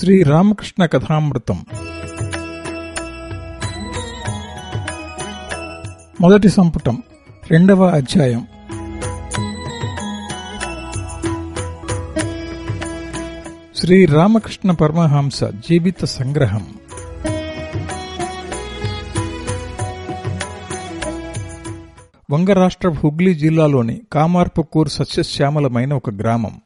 శ్రీ రామకృష్ణ కథామృతం. మొదటి సంపుటం రెండవ అధ్యాయం. శ్రీ రామకృష్ణ పరమహంస జీవిత సంగ్రహం. వంగరాష్ట్ర హుగ్లీ జిల్లాలోని కామార్పుకూర్ సస్యశ్యామలమైన ఒక గ్రామం.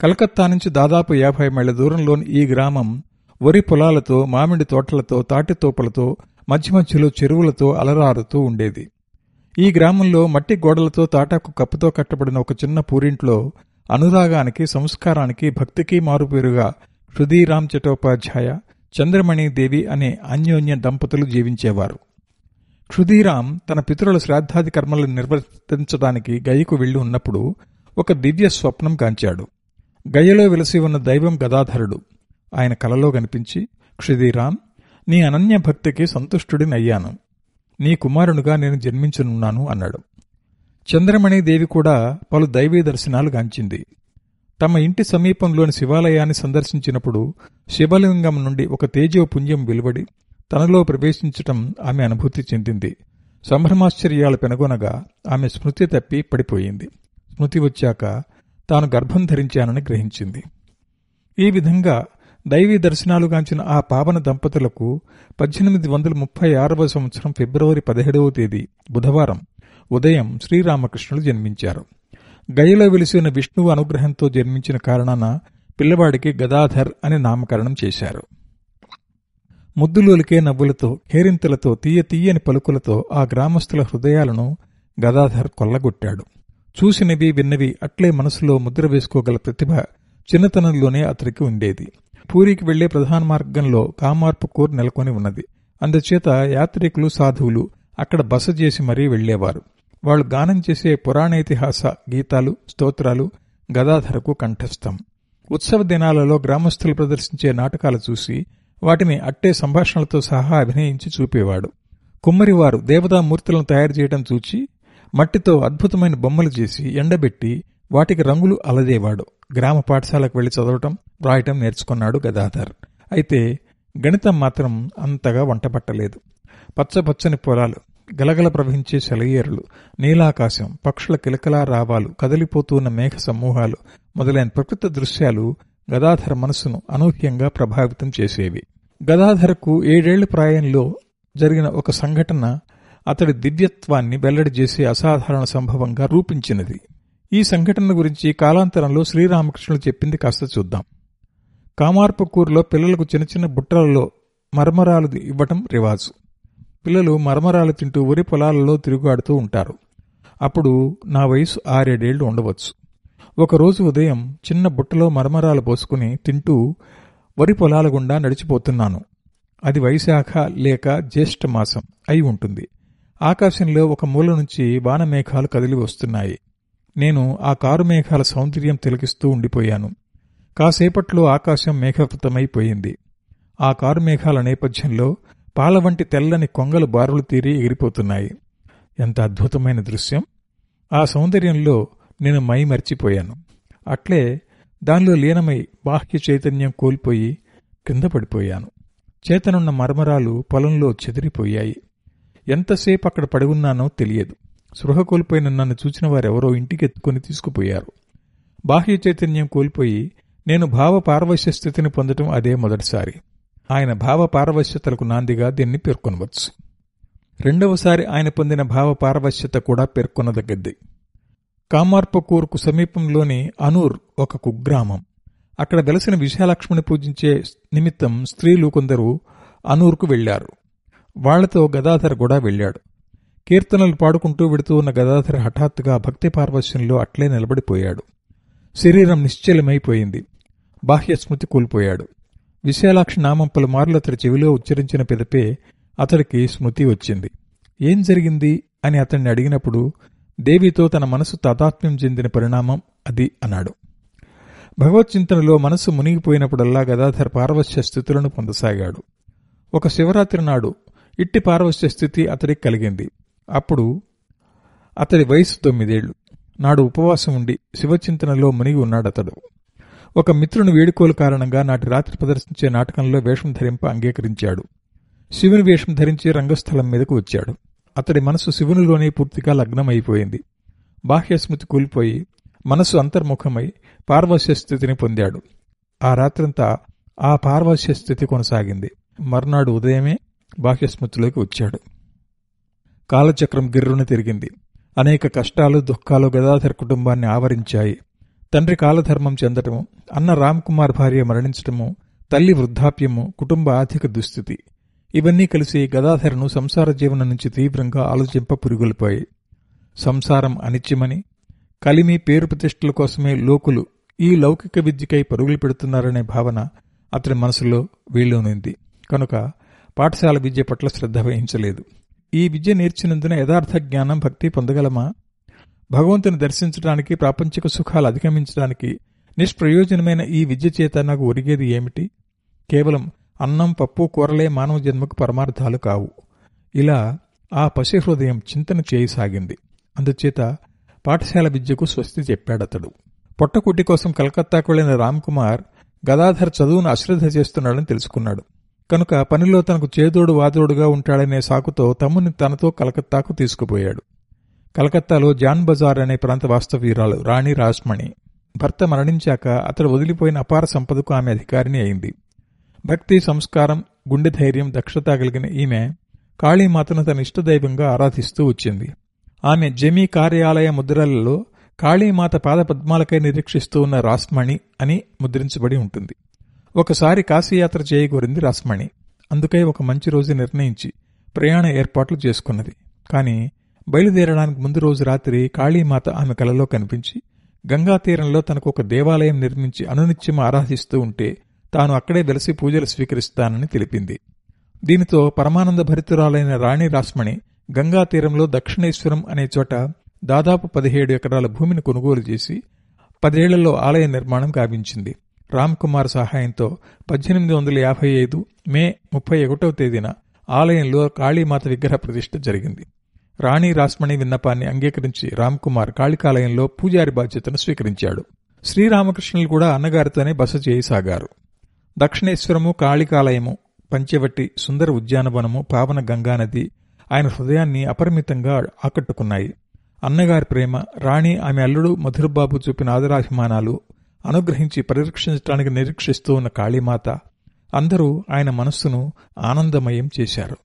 కలకత్తా నుంచి దాదాపు యాభై మైళ్ళ దూరంలోని ఈ గ్రామం వరి పొలాలతో మామిడి తోటలతో తాటితోపలతో మధ్య మధ్యలో చెరువులతో అలరారుతూ ఉండేది. ఈ గ్రామంలో మట్టి గోడలతో తాటాకు కప్పుతో కట్టబడిన ఒక చిన్న పూరింట్లో అనురాగానికి సంస్కారానికి భక్తికి మారుపేరుగా హృదీరామ్ చటోపాధ్యాయ చంద్రమణి దేవి అనే అన్యోన్య దంపతులు జీవించేవారు. క్షుధీరామ్ తన పితరుల శ్రాద్ధాది కర్మలను నిర్వర్తించడానికి గయకు వెళ్ళి ఉన్నప్పుడు ఒక దివ్య స్వప్నం కాంచాడు గయ్యలో వెలసి ఉన్న దైవం గదాధరుడు. ఆయన కలలో కనిపించి క్షుధీరామ్ నీ అనన్య భక్తికి సంతుష్టుడినయ్యాను నీ కుమారునుగా నేను జన్మించనున్నాను అన్నాడు. చంద్రమణి దేవి కూడా పలు దైవీ దర్శనాలు గాంచింది. తమ ఇంటి సమీపంలోని శివాలయాన్ని సందర్శించినప్పుడు శివలింగం నుండి ఒక తేజోపుంజం వెలువడి తనలో ప్రవేశించటం ఆమె అనుభూతి చెందింది. సంభ్రమాశ్చర్యాలు పెనగొనగా ఆమె స్మృతి తప్పి పడిపోయింది. స్మృతి వచ్చాక తాను గర్భం ధరించానని గ్రహించింది. ఈ విధంగా దైవీ దర్శనాలుగాంచిన ఆ పావన దంపతులకు పద్దెనిమిది వందల ముప్పై ఆరవ సంవత్సరం ఫిబ్రవరి పదిహేడవ తేదీ బుధవారం ఉదయం శ్రీరామకృష్ణులు జన్మించారు. గయలో వెలిసిన విష్ణువు అనుగ్రహంతో జన్మించిన కారణాన పిల్లవాడికి గదాధర్ అని నామకరణం చేశారు. ముద్దులోలికే నవ్వులతో కేరింతలతో తీయ తీయని పలుకులతో ఆ గ్రామస్తుల హృదయాలను గదాధర్ కొల్లగొట్టాడు. చూసినవి విన్నవి అట్లే మనసులో ముద్ర వేసుకోగల ప్రతిభ చిన్నతనంలోనే అతనికి ఉండేది. పూరికి వెళ్ళే ప్రధాన మార్గంలో కామార్పు కోర్ నెలకొని ఉన్నది. అందుచేత యాత్రికులు సాధువులు అక్కడ బస చేసి మరీ వెళ్ళేవారు. వాళ్ళు గానం చేసే పురాణేతిహాస గీతాలు స్తోత్రాలు గదాధరకు కంఠస్థం. ఉత్సవ దినాలలో గ్రామస్తులు ప్రదర్శించే నాటకాలు చూసి వాటిని అట్టే సంభాషణలతో సహా అభినయించి చూపేవాడు. కుమ్మరివారు దేవతామూర్తులను తయారు చేయడం చూచి మట్టితో అద్భుతమైన బొమ్మలు చేసి ఎండబెట్టి వాటికి రంగులు అలదేవాడు గ్రామ పాఠశాలకు వెళ్ళి చదవటం రాయటం నేర్చుకున్నాడు గదాధర్. అయితే గణితం మాత్రం అంతగా వంటపట్టలేదు. పచ్చపచ్చని పొలాలు గలగల ప్రవహించే సెలయేరులు నీలాకాశం పక్షుల కిలకలా రావాలు కదిలిపోతున్న మేఘ సమూహాలు మొదలైన ప్రకృతి దృశ్యాలు గదాధర మనసును అనూహ్యంగా ప్రభావితం చేసేవి. గదాధరకు ఏడేళ్ళ ప్రాయంలో జరిగిన ఒక సంఘటన అతడి దివ్యత్వాన్ని వెల్లడి చేసే అసాధారణ సంభవంగా రూపించినది. ఈ సంఘటన గురించి కాలాంతరంలో శ్రీరామకృష్ణులు చెప్పింది కాస్త చూద్దాం. కామార్పకూరులో పిల్లలకు చిన్న చిన్న బుట్టలలో మరమరాలు ఇవ్వటం రివాజు. పిల్లలు మరమరాలు తింటూ వరి పొలాలలో తిరుగాడుతూ ఉంటారు. అప్పుడు నా వయసు ఆరేడేళ్ళు ఉండవచ్చు. ఒకరోజు ఉదయం చిన్న బుట్టలో మరమరాలు పోసుకుని తింటూ వరి పొలాల గుండా నడిచిపోతున్నాను. అది వైశాఖ లేక జ్యేష్ఠ మాసం అయి ఉంటుంది. ఆకాశంలో ఒక మూల నుంచి వానమేఘాలు కదిలి వస్తున్నాయి. నేను ఆ కారు మేఘాల సౌందర్యం తిలకిస్తూ ఉండిపోయాను. కాసేపట్లో ఆకాశం మేఘవృతమైపోయింది. ఆ కారు మేఘాల నేపథ్యంలో పాల వంటి తెల్లని కొంగలు బారులు తీరి ఎగిరిపోతున్నాయి. ఎంత అద్భుతమైన దృశ్యం! ఆ సౌందర్యంలో నేను మై మర్చిపోయాను అట్లే దానిలో లీనమై బాహ్య చైతన్యం కోల్పోయి కింద పడిపోయాను. చేతనున్న మర్మరాలు పొలంలో చెదిరిపోయాయి. ఎంతసేపు అక్కడ పడి ఉన్నానో తెలియదు. సృహ కోల్పోయిన నన్ను చూచిన వారెవరో ఇంటికి ఎత్తుకుని తీసుకుపోయారు. బాహ్య చైతన్యం కోల్పోయి నేను భావ పారవశ్య స్థితిని పొందటం అదే మొదటిసారి. ఆయన భావ పారవశ్యతలకు నాందిగా దీన్ని పేర్కొనవచ్చు. రెండవసారి ఆయన పొందిన భావ పారవశ్యత కూడా పేర్కొనదగ్గది. కామార్పకూర్కు సమీపంలోని అనూర్ ఒక కుగ్రామం. అక్కడ వెలసిన విశాలక్ష్మిని పూజించే నిమిత్తం స్త్రీలు కొందరు అనూర్కు వెళ్ళారు వాళ్ళతో గదాధర్ కూడా వెళ్ళాడు కీర్తనలు పాడుకుంటూ వెడుతూ ఉన్న గదాధర్ హఠాత్తుగా భక్తి పార్వశ్యంలో అట్లే నిలబడిపోయాడు. శరీరం నిశ్చలమైపోయింది. బాహ్య స్మృతి కోల్పోయాడు. విశాలాక్షి నామం పలుమార్లు అతడి చెవిలో ఉచ్చరించిన పిదపే అతడికి స్మృతి వచ్చింది. ఏం జరిగింది? అని అతన్ని అడిగినప్పుడు దేవితో తన మనసు తాదాత్మ్యం చెందిన పరిణామం అది అన్నాడు. భగవచ్చింతనలో మనసు మునిగిపోయినప్పుడల్లా గదాధర్ పార్వశ్య స్థితులను పొందసాగాడు. ఒక శివరాత్రి నాడు ఇట్టి పారవశ్య స్థితి అతడికి కలిగింది. అప్పుడు అతడి వయసు తొమ్మిదేళ్ళు. నాడు ఉపవాసం ఉండి శివచింతనలో మునిగి ఉన్నాడతడు. ఒక మిత్రుని వేడుకోలు కారణంగా నాటి రాత్రి ప్రదర్శించే నాటకంలో వేషం ధరింప అంగీకరించాడు. శివుని వేషం ధరించి రంగస్థలం మీదకు వచ్చాడు. అతడి మనసు శివునిలోనే పూర్తిగా లగ్నమైపోయింది. బాహ్యస్మృతి కూలిపోయి మనసు అంతర్ముఖమై పార్వశ్య స్థితిని పొందాడు. ఆ రాత్రంతా ఆ పార్వశ్య స్థితి కొనసాగింది. మర్నాడు ఉదయమే బాహ్యస్మృతిలోకి వచ్చాడు. కాలచక్రం గిర్రున తిరిగింది. అనేక కష్టాలు దుఃఖాలు గదాధర్ కుటుంబాన్ని ఆవరించాయి. తండ్రి కాలధర్మం చెందటము అన్న రామ్కుమార్ భార్య మరణించటము తల్లి వృద్ధాప్యము కుటుంబ ఆర్థిక దుస్థితి. ఇవన్నీ కలిసి గదాధర్ను సంసార జీవనం నుంచి తీవ్రంగా ఆలోచింప పురుగులిపోయాయి. సంసారం అనిత్యమని కలిమి పేరు ప్రతిష్టల కోసమే లోకులు ఈ లౌకిక విద్యకై పరుగులు పెడుతున్నారనే భావన అతని మనసులో వీళ్ళునింది కనుక పాఠశాల విద్య పట్ల శ్రద్ధ వహించలేదు. ఈ విద్య నేర్చినందున యథార్థ జ్ఞానం భక్తి పొందగలమా? భగవంతుని దర్శించడానికి ప్రాపంచిక సుఖాలు అధిగమించడానికి నిష్ప్రయోజనమైన ఈ విద్య చేత నాకు ఒరిగేది ఏమిటి? కేవలం అన్నం పప్పు కూరలే మానవ జన్మకు పరమార్థాలు కావు. ఇలా ఆ పసి హృదయం చింతన చేయసాగింది. అందుచేత పాఠశాల విద్యకు స్వస్తి చెప్పాడతడు. పొట్టకుట్టి కోసం కలకత్తాకు వెళ్ళిన రామ్కుమార్ గదాధర్ చదువును అశ్రద్ధ చేస్తున్నాడని తెలుసుకున్నాడు. కనుక పనిలో తనకు చేదోడు వాదోడుగా ఉంటాడనే సాకుతో తమ్ముని తనతో కలకత్తాకు తీసుకుపోయాడు. కలకత్తాలో జాన్ బజార్ అనే ప్రాంత వాస్తవీరాలు రాణి రాస్మణి. భర్త మరణించాక అతడు వదిలిపోయిన అపార సంపదకు ఆమె అధికారిని అయింది. భక్తి సంస్కారం గుండె ధైర్యం దక్షత కలిగిన ఈమె కాళీమాతను తన ఇష్టదైవంగా ఆరాధిస్తూ వచ్చింది. ఆమె జమీ కార్యాలయ ముద్రలలో కాళీమాత పాదపద్మాలకై నిరీక్షిస్తూ ఉన్న రాస్మణి అని ముద్రించబడి ఉంటుంది. ఒకసారి కాశీయాత్ర చేయగోరింది రాస్మణి. అందుకై ఒక మంచి రోజు నిర్ణయించి ప్రయాణ ఏర్పాట్లు చేసుకున్నది. కాని బయలుదేరడానికి ముందు రోజు రాత్రి కాళీమాత ఆమె కలలో కనిపించి గంగా తీరంలో తనకు ఒక దేవాలయం నిర్మించి అనునిత్యం ఆరాధిస్తూ ఉంటే తాను అక్కడే వెలసి పూజలు స్వీకరిస్తానని తెలిపింది. దీనితో పరమానంద భరితురాలైన రాణి రాస్మణి గంగా తీరంలో దక్షిణేశ్వరం అనే చోట దాదాపు పదిహేడు ఎకరాల భూమిని కొనుగోలు చేసి పదేళ్ళలో ఆలయ నిర్మాణం గావించింది. రామ్ కుమార్ సహాయంతో పద్దెనిమిది వందల యాభై ఐదు మే ముప్పై ఒకటవ తేదీన ఆలయంలో కాళీమాత విగ్రహ ప్రతిష్ఠ జరిగింది. రాణి రాస్మణి విన్నపాన్ని అంగీకరించి రామ్ కుమార్ కాళికాలయంలో పూజారి బాధ్యతను స్వీకరించాడు. శ్రీరామకృష్ణులు కూడా అన్నగారితోనే బస చేయసాగారు. దక్షిణేశ్వరము కాళికాలయము పంచవట్టి సుందర ఉద్యానవనము పావన గంగానది ఆయన హృదయాన్ని అపరిమితంగా ఆకట్టుకున్నాయి. అన్నగారి ప్రేమ రాణి ఆమె అల్లుడు మధురబాబు చూపిన ఆదరాభిమానాలు అనుగ్రహించి పరిరక్షించడానికి నిరీక్షిస్తూ ఉన్న కాళీమాత అందరూ ఆయన మనస్సును ఆనందమయం చేశారు.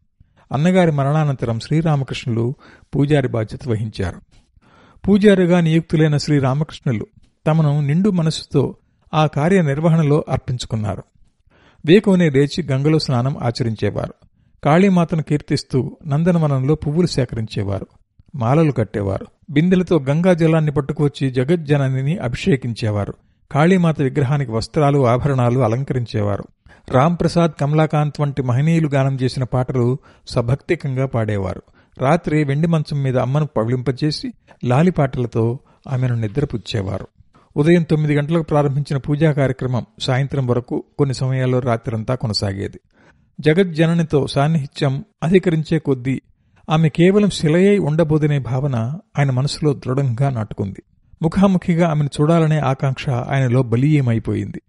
అన్నగారి మరణానంతరం శ్రీరామకృష్ణులు పూజారి బాధ్యత వహించారు. పూజారిగా నియుక్తులైన శ్రీరామకృష్ణులు తమను నిండు మనస్సుతో ఆ కార్య నిర్వహణలో అర్పించుకున్నారు. వేకువనే లేచి గంగలో స్నానం ఆచరించేవారు. కాళీమాతను కీర్తిస్తూ నందనవనంలో పువ్వులు సేకరించేవారు. మాలలు కట్టేవారు. బిందెలతో గంగా జలాన్ని పట్టుకువచ్చి జగజ్జనని అభిషేకించేవారు. కాళీమాత విగ్రహానికి వస్త్రాలు ఆభరణాలు అలంకరించేవారు. రాంప్రసాద్ కమలాకాంత్ వంటి మహనీయులు గానం చేసిన పాటలు సభక్తికంగా పాడేవారు. రాత్రి వెండి మంచం మీద అమ్మను పవిలింపజేసి లాలిపాటలతో ఆమెను నిద్రపుచ్చేవారు. ఉదయం తొమ్మిది గంటలకు ప్రారంభించిన పూజా కార్యక్రమం సాయంత్రం వరకు కొన్ని సమయాల్లో రాత్రంతా కొనసాగేది. జగజ్జననితో సాన్నిహిత్యం అధికరించే కొద్దీ ఆమె కేవలం శిలయై ఉండబోదనే భావన ఆయన మనసులో దృఢంగా నాటుకుంది. ముఖాముఖిగా ఆమెను చూడాలనే ఆకాంక్ష ఆయనలో బలీయమైపోయింది.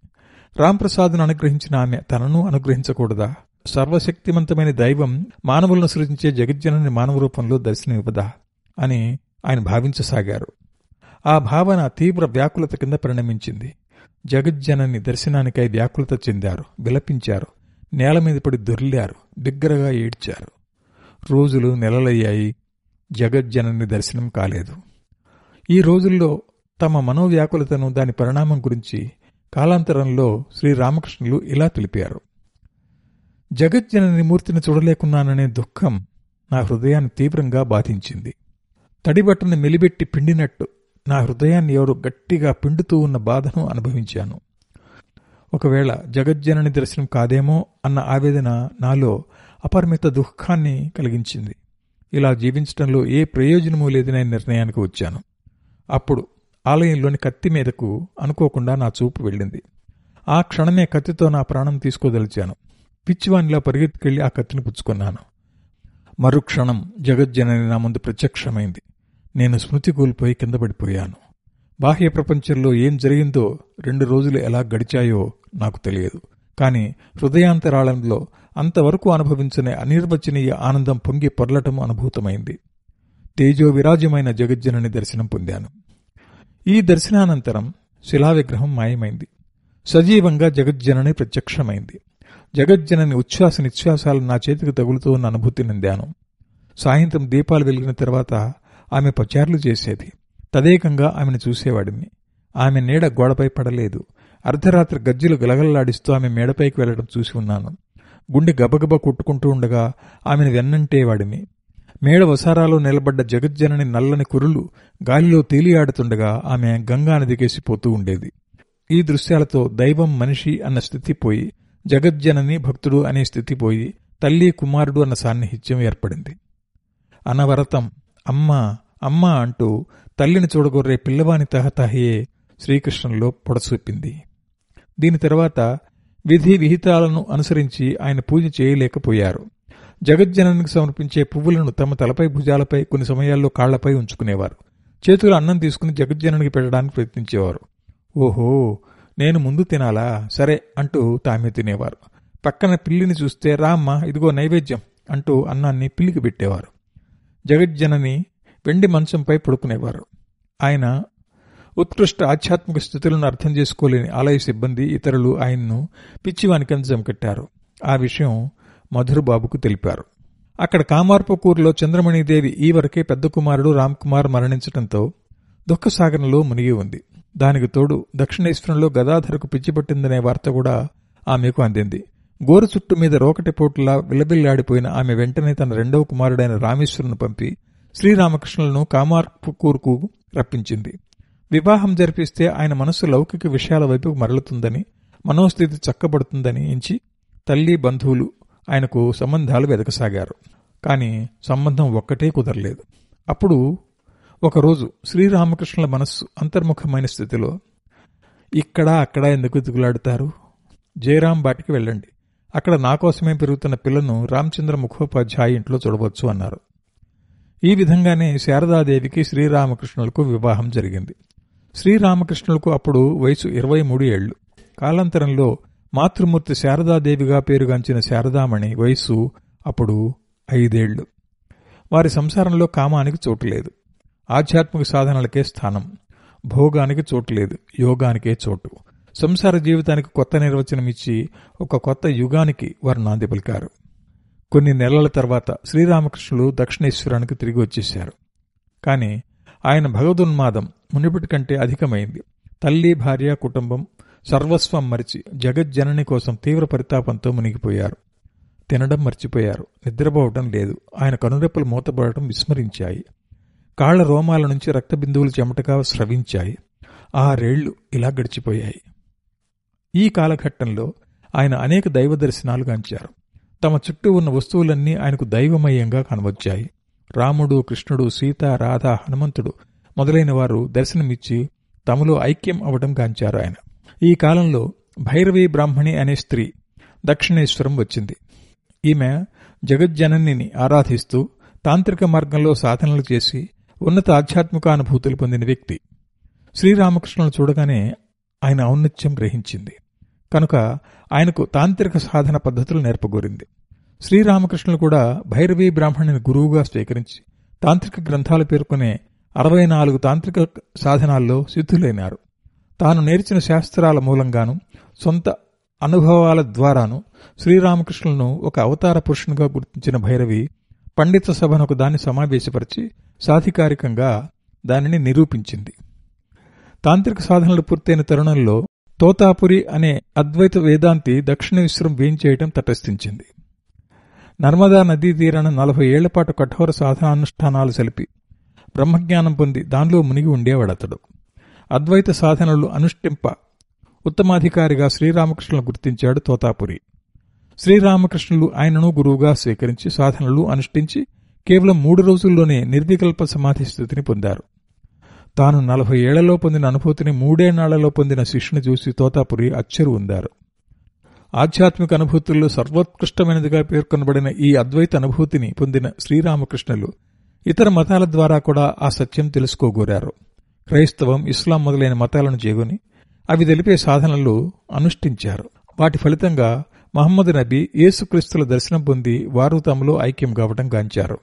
రాంప్రసాద్ను అనుగ్రహించిన ఆమె తనను అనుగ్రహించకూడదా? సర్వశక్తివంతమైన దైవం మానవులను సృజించే జగజ్జనని మానవ రూపంలో దర్శనమివ్వదా? అని ఆయన భావించసాగారు. ఆ భావన తీవ్ర వ్యాకులత కింద పరిణమించింది. జగజ్జనని దర్శనానికై వ్యాకులత చెందారు విలపించారు నేల మీద పడి దొర్లారు బిగ్గరగా ఏడ్చారు. రోజులు నెలలయ్యాయి జగజ్జనని దర్శనం కాలేదు. ఈ రోజుల్లో తమ మనోవ్యాకులతను దాని పరిణామం గురించి కాలాంతరంలో శ్రీరామకృష్ణులు ఇలా తెలిపారు. జగజ్జనని మూర్తిని చూడలేకున్నాననే దుఃఖం నా హృదయాన్ని తీవ్రంగా బాధించింది. తడిబట్టను మెలిబెట్టి పిండినట్టు నా హృదయాన్ని ఎవరు గట్టిగా పిండుతూ ఉన్న బాధను అనుభవించాను. ఒకవేళ జగజ్జనని దర్శనం కాదేమో అన్న ఆవేదన నాలో అపరిమిత దుఃఖాన్ని కలిగించింది. ఇలా జీవించడంలో ఏ ప్రయోజనమూ లేదనే నిర్ణయానికి వచ్చాను. అప్పుడు ఆలయంలోని కత్తి మీదకు అనుకోకుండా నా చూపు వెళ్ళింది. ఆ క్షణమే కత్తితో నా ప్రాణం తీసుకోదలిచాను. పిచ్చివానిలా పరిగెత్తుకెళ్ళి ఆ కత్తిని పుచ్చుకున్నాను. మరుక్షణం జగజ్జనని నా ముందు ప్రత్యక్షమైంది. నేను స్మృతి కోల్పోయి కింద పడిపోయాను. బాహ్య ప్రపంచంలో ఏం జరిగిందో రెండు రోజులు ఎలా గడిచాయో నాకు తెలియదు. కాని హృదయాంతరాళంలో అంతవరకు అనుభవించని అనిర్వచనీయ ఆనందం పొంగి పొర్లటం అనుభూతమైంది. తేజో విరాజ్యమైన జగజ్జనని దర్శనం పొందాను. ఈ దర్శనానంతరం శిలావిగ్రహం మాయమైంది. సజీవంగా జగజ్జనని ప్రత్యక్షమైంది. జగజ్జనని ఉచ్ఛ్వాస నిశ్వాసాలు నా చేతికి తగులుతూ ఉన్న అనుభూతి నిందాను. సాయంత్రం దీపాలు వెలిగిన తర్వాత ఆమె పచారులు చేసేది. తదేకంగా ఆమెను చూసేవాడిని. ఆమె నీడ గోడపై పడలేదు. అర్ధరాత్రి గజ్జలు గలగలలాడిస్తూ ఆమె మేడపైకి వెళ్ళడం చూసి ఉన్నాను. గుండె గబగబా కొట్టుకుంటూ ఉండగా ఆమెను వెన్నంటేవాడిని మేడ వసారాలో నిలబడ్డ జగజ్జనని నల్లని కురులు గాలిలో తేలియాడుతుండగా ఆమె గంగా నదికేసి ఉండేది. ఈ దృశ్యాలతో దైవం మనిషి అన్న స్థితి పోయి జగజ్జనని భక్తుడు అనే స్థితి పోయి తల్లి కుమారుడు అన్న సాన్నిహిత్యం ఏర్పడింది. అనవరతం అమ్మా అమ్మా అంటూ తల్లిని చూడగొర్రే పిల్లవాని తహతహయే శ్రీకృష్ణంలో పొడసూపింది. దీని తర్వాత విధి విహితాలను అనుసరించి ఆయన పూజ చేయలేకపోయారు. జగజ్జననికి సమర్పించే పువ్వులను తమ తలపై భుజాలపై కొన్ని సమయాల్లో కాళ్ళపై ఉంచుకునేవారు. చేతులు అన్నం తీసుకుని జగజ్జననికి పెట్టడానికి ప్రయత్నించేవారు. ఓహో నేను ముందు తినాలా? సరే అంటూ తామే తినేవారు. పక్కన పిల్లిని చూస్తే రామ్మ ఇదిగో నైవేద్యం అంటూ అన్నాన్ని పిల్లికి పెట్టేవారు. జగజ్జనని వెండి మంచంపై పడుకునేవారు. ఆయన ఉత్కృష్ట ఆధ్యాత్మిక స్థితులను అర్థం చేసుకోలేని ఆలయ సిబ్బంది ఇతరులు ఆయన్ను పిచ్చివానికని జమకట్టారు ఆ విషయం మధురబాబుకు తెలిపారు. అక్కడ కామార్పకూరులో చంద్రమణిదేవి ఈ వరకే పెద్ద కుమారుడు రామ్కుమార్ మరణించటంతో దుఃఖసాగరంలో మునిగి ఉంది. దానికి తోడు దక్షిణేశ్వరంలో గదాధరకు పిచ్చిపట్టిందనే వార్త కూడా ఆమెకు అందింది. గోరు చుట్టు మీద రోకటిపోటులా విలబిల్లాడిపోయిన ఆమె వెంటనే తన రెండవ కుమారుడైన రామేశ్వరును పంపి శ్రీరామకృష్ణులను కామార్పకూరుకు రప్పించింది. వివాహం జరిపిస్తే ఆయన మనస్సు లౌకిక విషయాల వైపు మరలుతుందని మనోస్థితి చక్కబడుతుందని ఎంచి తల్లి బంధువులు ఆయనకు సంబంధాలు వెదకసాగారు. కానీ సంబంధం ఒక్కటే కుదరలేదు. అప్పుడు ఒకరోజు శ్రీరామకృష్ణుల మనస్సు అంతర్ముఖమైన స్థితిలో ఇక్కడ అక్కడ ఎందుకు దిగులాడుతారు జయరాం బాటికి వెళ్ళండి. అక్కడ నా కోసమే పెరుగుతున్న పిల్లను రామచంద్ర ముఖోపాధ్యాయ ఇంట్లో చూడవచ్చు అన్నారు. ఈ విధంగానే శారదాదేవికి శ్రీరామకృష్ణులకు వివాహం జరిగింది. శ్రీరామకృష్ణులకు అప్పుడు వయసు ఇరవై మూడు ఏళ్ళు కాలాంతరంలో మాతృమూర్తి శారదాదేవిగా పేరుగాంచిన శారదామణి వయస్సు అప్పుడు ఐదేళ్ళు. వారి సంసారంలో కామానికి చోటు లేదు. ఆధ్యాత్మిక సాధనలకే స్థానం. భోగానికి చోటు లేదు. యోగానికే చోటు. సంసార జీవితానికి కొత్త నిర్వచనం ఇచ్చి ఒక కొత్త యుగానికి వారు నాంది పలికారు. కొన్ని నెలల తర్వాత శ్రీరామకృష్ణులు దక్షిణేశ్వరానికి తిరిగి వచ్చేశారు. కాని ఆయన భగవదున్మాదం మునిపటి కంటే అధికమైంది. తల్లి భార్య కుటుంబం సర్వస్వం మరిచి జగజ్జనని కోసం తీవ్ర పరితాపంతో మునిగిపోయారు. తినడం మర్చిపోయారు. నిద్రపోవటం లేదు. ఆయన కనురెప్పలు మూతపడటం విస్మరించాయి. కాళ్ళ రోమాల నుంచి రక్తబిందువులు చెమటగా స్రవించాయి. ఆ రేళ్ళు ఇలా గడిచిపోయాయి. ఈ కాలఘట్టంలో ఆయన అనేక దైవ దర్శనాలు గాంచారు. తమ చుట్టూ ఉన్న వస్తువులన్నీ ఆయనకు దైవమయంగా కనవచ్చాయి రాముడు కృష్ణుడు సీత రాధ హనుమంతుడు మొదలైన వారు దర్శనమిచ్చి తమలో ఐక్యం అవడం గాంచారు ఆయన. ఈ కాలంలో భైరవి బ్రాహ్మణి అనే స్త్రీ దక్షిణేశ్వరం వచ్చింది. ఈమె జగజ్జననిని ఆరాధిస్తూ తాంత్రిక మార్గంలో సాధనలు చేసి ఉన్నత ఆధ్యాత్మిక అనుభూతులు పొందిన వ్యక్తి. శ్రీరామకృష్ణులు చూడగానే ఆయన ఔన్నత్యం గ్రహించింది. కనుక ఆయనకు తాంత్రిక సాధన పద్ధతులు నేర్పగోరింది. శ్రీరామకృష్ణులు కూడా భైరవీ బ్రాహ్మణుని గురువుగా స్వీకరించి తాంత్రిక గ్రంథాలు పేర్కొనే అరవై నాలుగు తాంత్రిక సాధనాల్లో సిద్ధులైనారు. తాను నేర్చిన శాస్త్రాల మూలంగాను సొంత అనుభవాల ద్వారాను శ్రీరామకృష్ణులను ఒక అవతార పురుషునిగా గుర్తించిన భైరవి పండిత సభనొక దాన్ని సమావేశపరిచి సాధికారికంగా దానిని నిరూపించింది. తాంత్రిక సాధనలు పూర్తయిన తరుణంలో తోతాపురి అనే అద్వైత వేదాంతి దక్షిణ విశ్రం వేయించేయటం తటస్థించింది. నర్మదా నదీ తీరాన నలభై ఏళ్ళపాటు కఠోర సాధనానుష్ఠానాలు సెలిపి బ్రహ్మజ్ఞానం పొంది దానిలో మునిగి ఉండేవాడతడు. అద్వైత సాధనలు అనుష్ఠింప. ఉత్తమాధికారిగా శ్రీరామకృష్ణులు గుర్తించాడు తోతాపురి. శ్రీరామకృష్ణులు ఆయనను గురువుగా స్వీకరించి సాధనలు అనుష్ఠించి కేవలం మూడు రోజుల్లోనే నిర్వికల్ప సమాధి స్థితిని పొందారు. తాను నలభై ఏళ్ళలో పొందిన అనుభూతిని మూడేనాళ్ళలో పొందిన శిష్యుని చూసి తోతాపురి అచ్చరు ఉందారు. ఆధ్యాత్మిక అనుభూతుల్లో సర్వోత్కృష్టమైనదిగా పేర్కొనబడిన ఈ అద్వైత అనుభూతిని పొందిన శ్రీరామకృష్ణులు ఇతర మతాల ద్వారా కూడా ఆ సత్యం తెలుసుకోగోరారు. క్రైస్తవం ఇస్లాం మొదలైన మతాలను చేగుని అవి తెలిపే సాధనలు అనుష్ఠించారు. వాటి ఫలితంగా మహమ్మద్ నబీ యేసుక్రీస్తుల దర్శనం పొంది వారు తమలో ఐక్యం కావటం గాంచారు.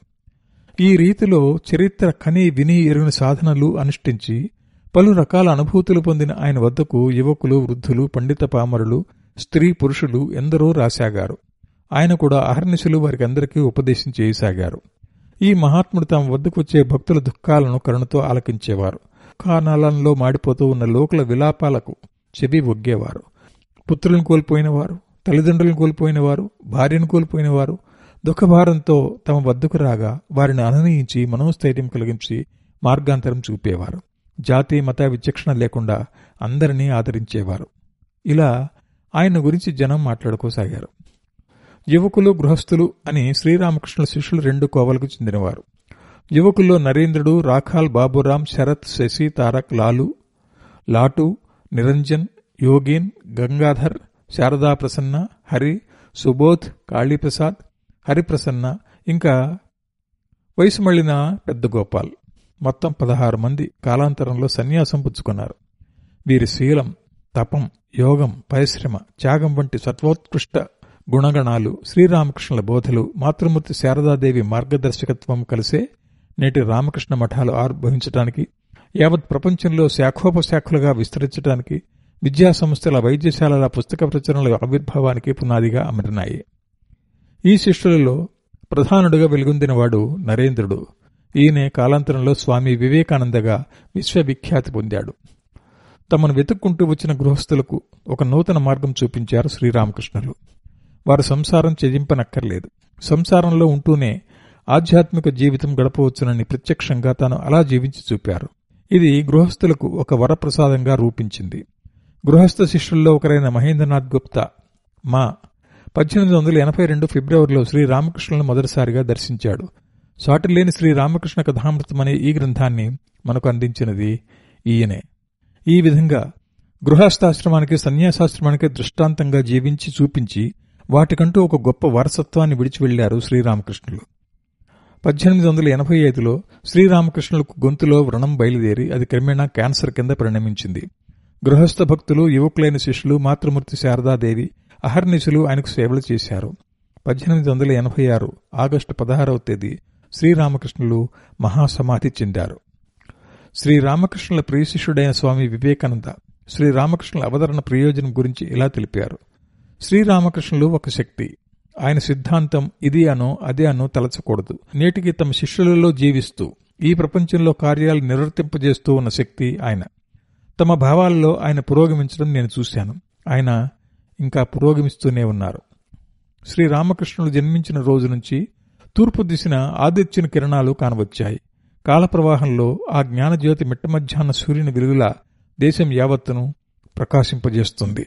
ఈ రీతిలో చరిత్ర కని విని ఎరుగిన సాధనలు అనుష్ఠించి పలు రకాల అనుభూతులు పొందిన ఆయన వద్దకు యువకులు వృద్ధులు పండిత పామరులు స్త్రీ పురుషులు ఎందరో రాసాగారు ఆయన కూడా అహర్నిశలు వారికి అందరికీ ఉపదేశం చేయసాగారు ఈ మహాత్ముడు తమ వద్దకు వచ్చే భక్తుల దుఃఖాలను కరుణతో ఆలకించేవారు. దుఃఖానాలంలో మాడిపోతూ ఉన్న లోకుల విలాపాలకు చెవి ఒగ్గేవారు. పుత్రులను కోల్పోయినవారు తల్లిదండ్రులను కోల్పోయినవారు భార్యను కోల్పోయినవారు దుఃఖభారంతో తమ వద్దకు రాగా వారిని అనునయించి మనోస్థైర్యం కలిగించి మార్గాంతరం చూపేవారు. జాతి మత విచక్షణ లేకుండా అందరినీ ఆదరించేవారు. ఇలా ఆయన గురించి జనం మాట్లాడుకోసాగారు. యువకులు గృహస్థులు అని శ్రీరామకృష్ణుల శిష్యులు రెండు కోవలకు చెందినవారు. యువకుల్లో నరేంద్రుడు రాఖాల్ బాబురాం శరత్ శశి తారక్ లాలు లాటు నిరంజన్ యోగీన్ గంగాధర్ శారదా ప్రసన్న హరి సుబోధ్ కాళీప్రసాద్ హరిప్రసన్న ఇంకా వయసు మళ్ళిన పెద్ద గోపాల్. మొత్తం పదహారు మంది కాలాంతరంలో సన్యాసం పుచ్చుకున్నారు. వీరి శీలం తపం యోగం పరిశ్రమ త్యాగం వంటి సత్వోత్కృష్ట గుణగణాలు శ్రీరామకృష్ణుల బోధలు మాతృమూర్తి శారదాదేవి మార్గదర్శకత్వం కలిసే నేటి రామకృష్ణ మఠాలు ఆవిర్భవించడానికి యావత్ ప్రపంచంలో శాఖోపశాఖలుగా విస్తరించడానికి విద్యా సంస్థల వైద్యశాలల పుస్తక ప్రచురణల ఆవిర్భావానికి పునాదిగా అమరినాయి. ఈ శిష్యులలో ప్రధానుడుగా వెలుగొందినవాడు నరేంద్రుడు. ఈయనే కాలాంతరంలో స్వామి వివేకానందగా విశ్వవిఖ్యాతి పొందాడు. తమను వెతుక్కుంటూ వచ్చిన గృహస్థులకు ఒక నూతన మార్గం చూపించారు శ్రీరామకృష్ణులు. వారు సంసారం చెజింపనక్కర్లేదు సంసారంలో ఉంటూనే ఆధ్యాత్మిక జీవితం గడపవచ్చునని ప్రత్యక్షంగా తాను అలా జీవించి చూపారు. ఇది గృహస్థులకు ఒక వరప్రసాదంగా రూపించింది. గృహస్థ శిష్యుల్లో ఒకరైన మహేంద్రనాథ్ గుప్తా మా పద్దెనిమిది వందల ఎనభై రెండు ఫిబ్రవరిలో శ్రీరామకృష్ణులను మొదటిసారిగా దర్శించాడు. సాటిలేని శ్రీరామకృష్ణ కథామృతం అనే ఈ గ్రంథాన్ని మనకు అందించినది ఈయనే. ఈ విధంగా గృహస్థాశ్రమానికి సన్యాసాశ్రమానికి దృష్టాంతంగా జీవించి చూపించి వాటికంటూ ఒక గొప్ప వారసత్వాన్ని విడిచి వెళ్ళారు శ్రీరామకృష్ణులు పద్దెనిమిది వందల ఎనభై ఐదులో శ్రీరామకృష్ణులకు గొంతులో వ్రణం బయలుదేరి అది క్రమేణా క్యాన్సర్ కింద పరిణమించింది. గృహస్థ భక్తులు యువకులైన శిష్యులు మాతృమూర్తి శారదాదేవి అహర్నిశులు ఆయనకు సేవలు చేశారు. పద్దెనిమిది వందల ఎనభై ఆరు ఆగస్టు పదహారవ తేదీ శ్రీరామకృష్ణులు మహాసమాధి చెందారు. శ్రీరామకృష్ణుల ప్రియశిష్యుడైన స్వామి వివేకానంద శ్రీరామకృష్ణుల అవతరణ ప్రయోజనం గురించి ఇలా తెలిపారు. శ్రీరామకృష్ణులు ఒక శక్తి. ఆయన సిద్ధాంతం ఇది అనో అదే అనో తలచకూడదు. నేటికి తమ శిష్యులలో జీవిస్తూ ఈ ప్రపంచంలో కార్యాలు నిర్వర్తింపజేస్తూ ఉన్న శక్తి ఆయన. తమ భావాలలో ఆయన పురోగమించడం నేను చూశాను. ఆయన ఇంకా పురోగమిస్తూనే ఉన్నారు. శ్రీరామకృష్ణుడు జన్మించిన రోజు నుంచి తూర్పు దిశన ఆదిత్యుని కిరణాలు కానవచ్చాయి. కాలప్రవాహంలో ఆ జ్ఞానజ్యోతి మిట్ట మధ్యాహ్న సూర్యుని వెలుగులా దేశం యావత్తును ప్రకాశింపజేస్తుంది.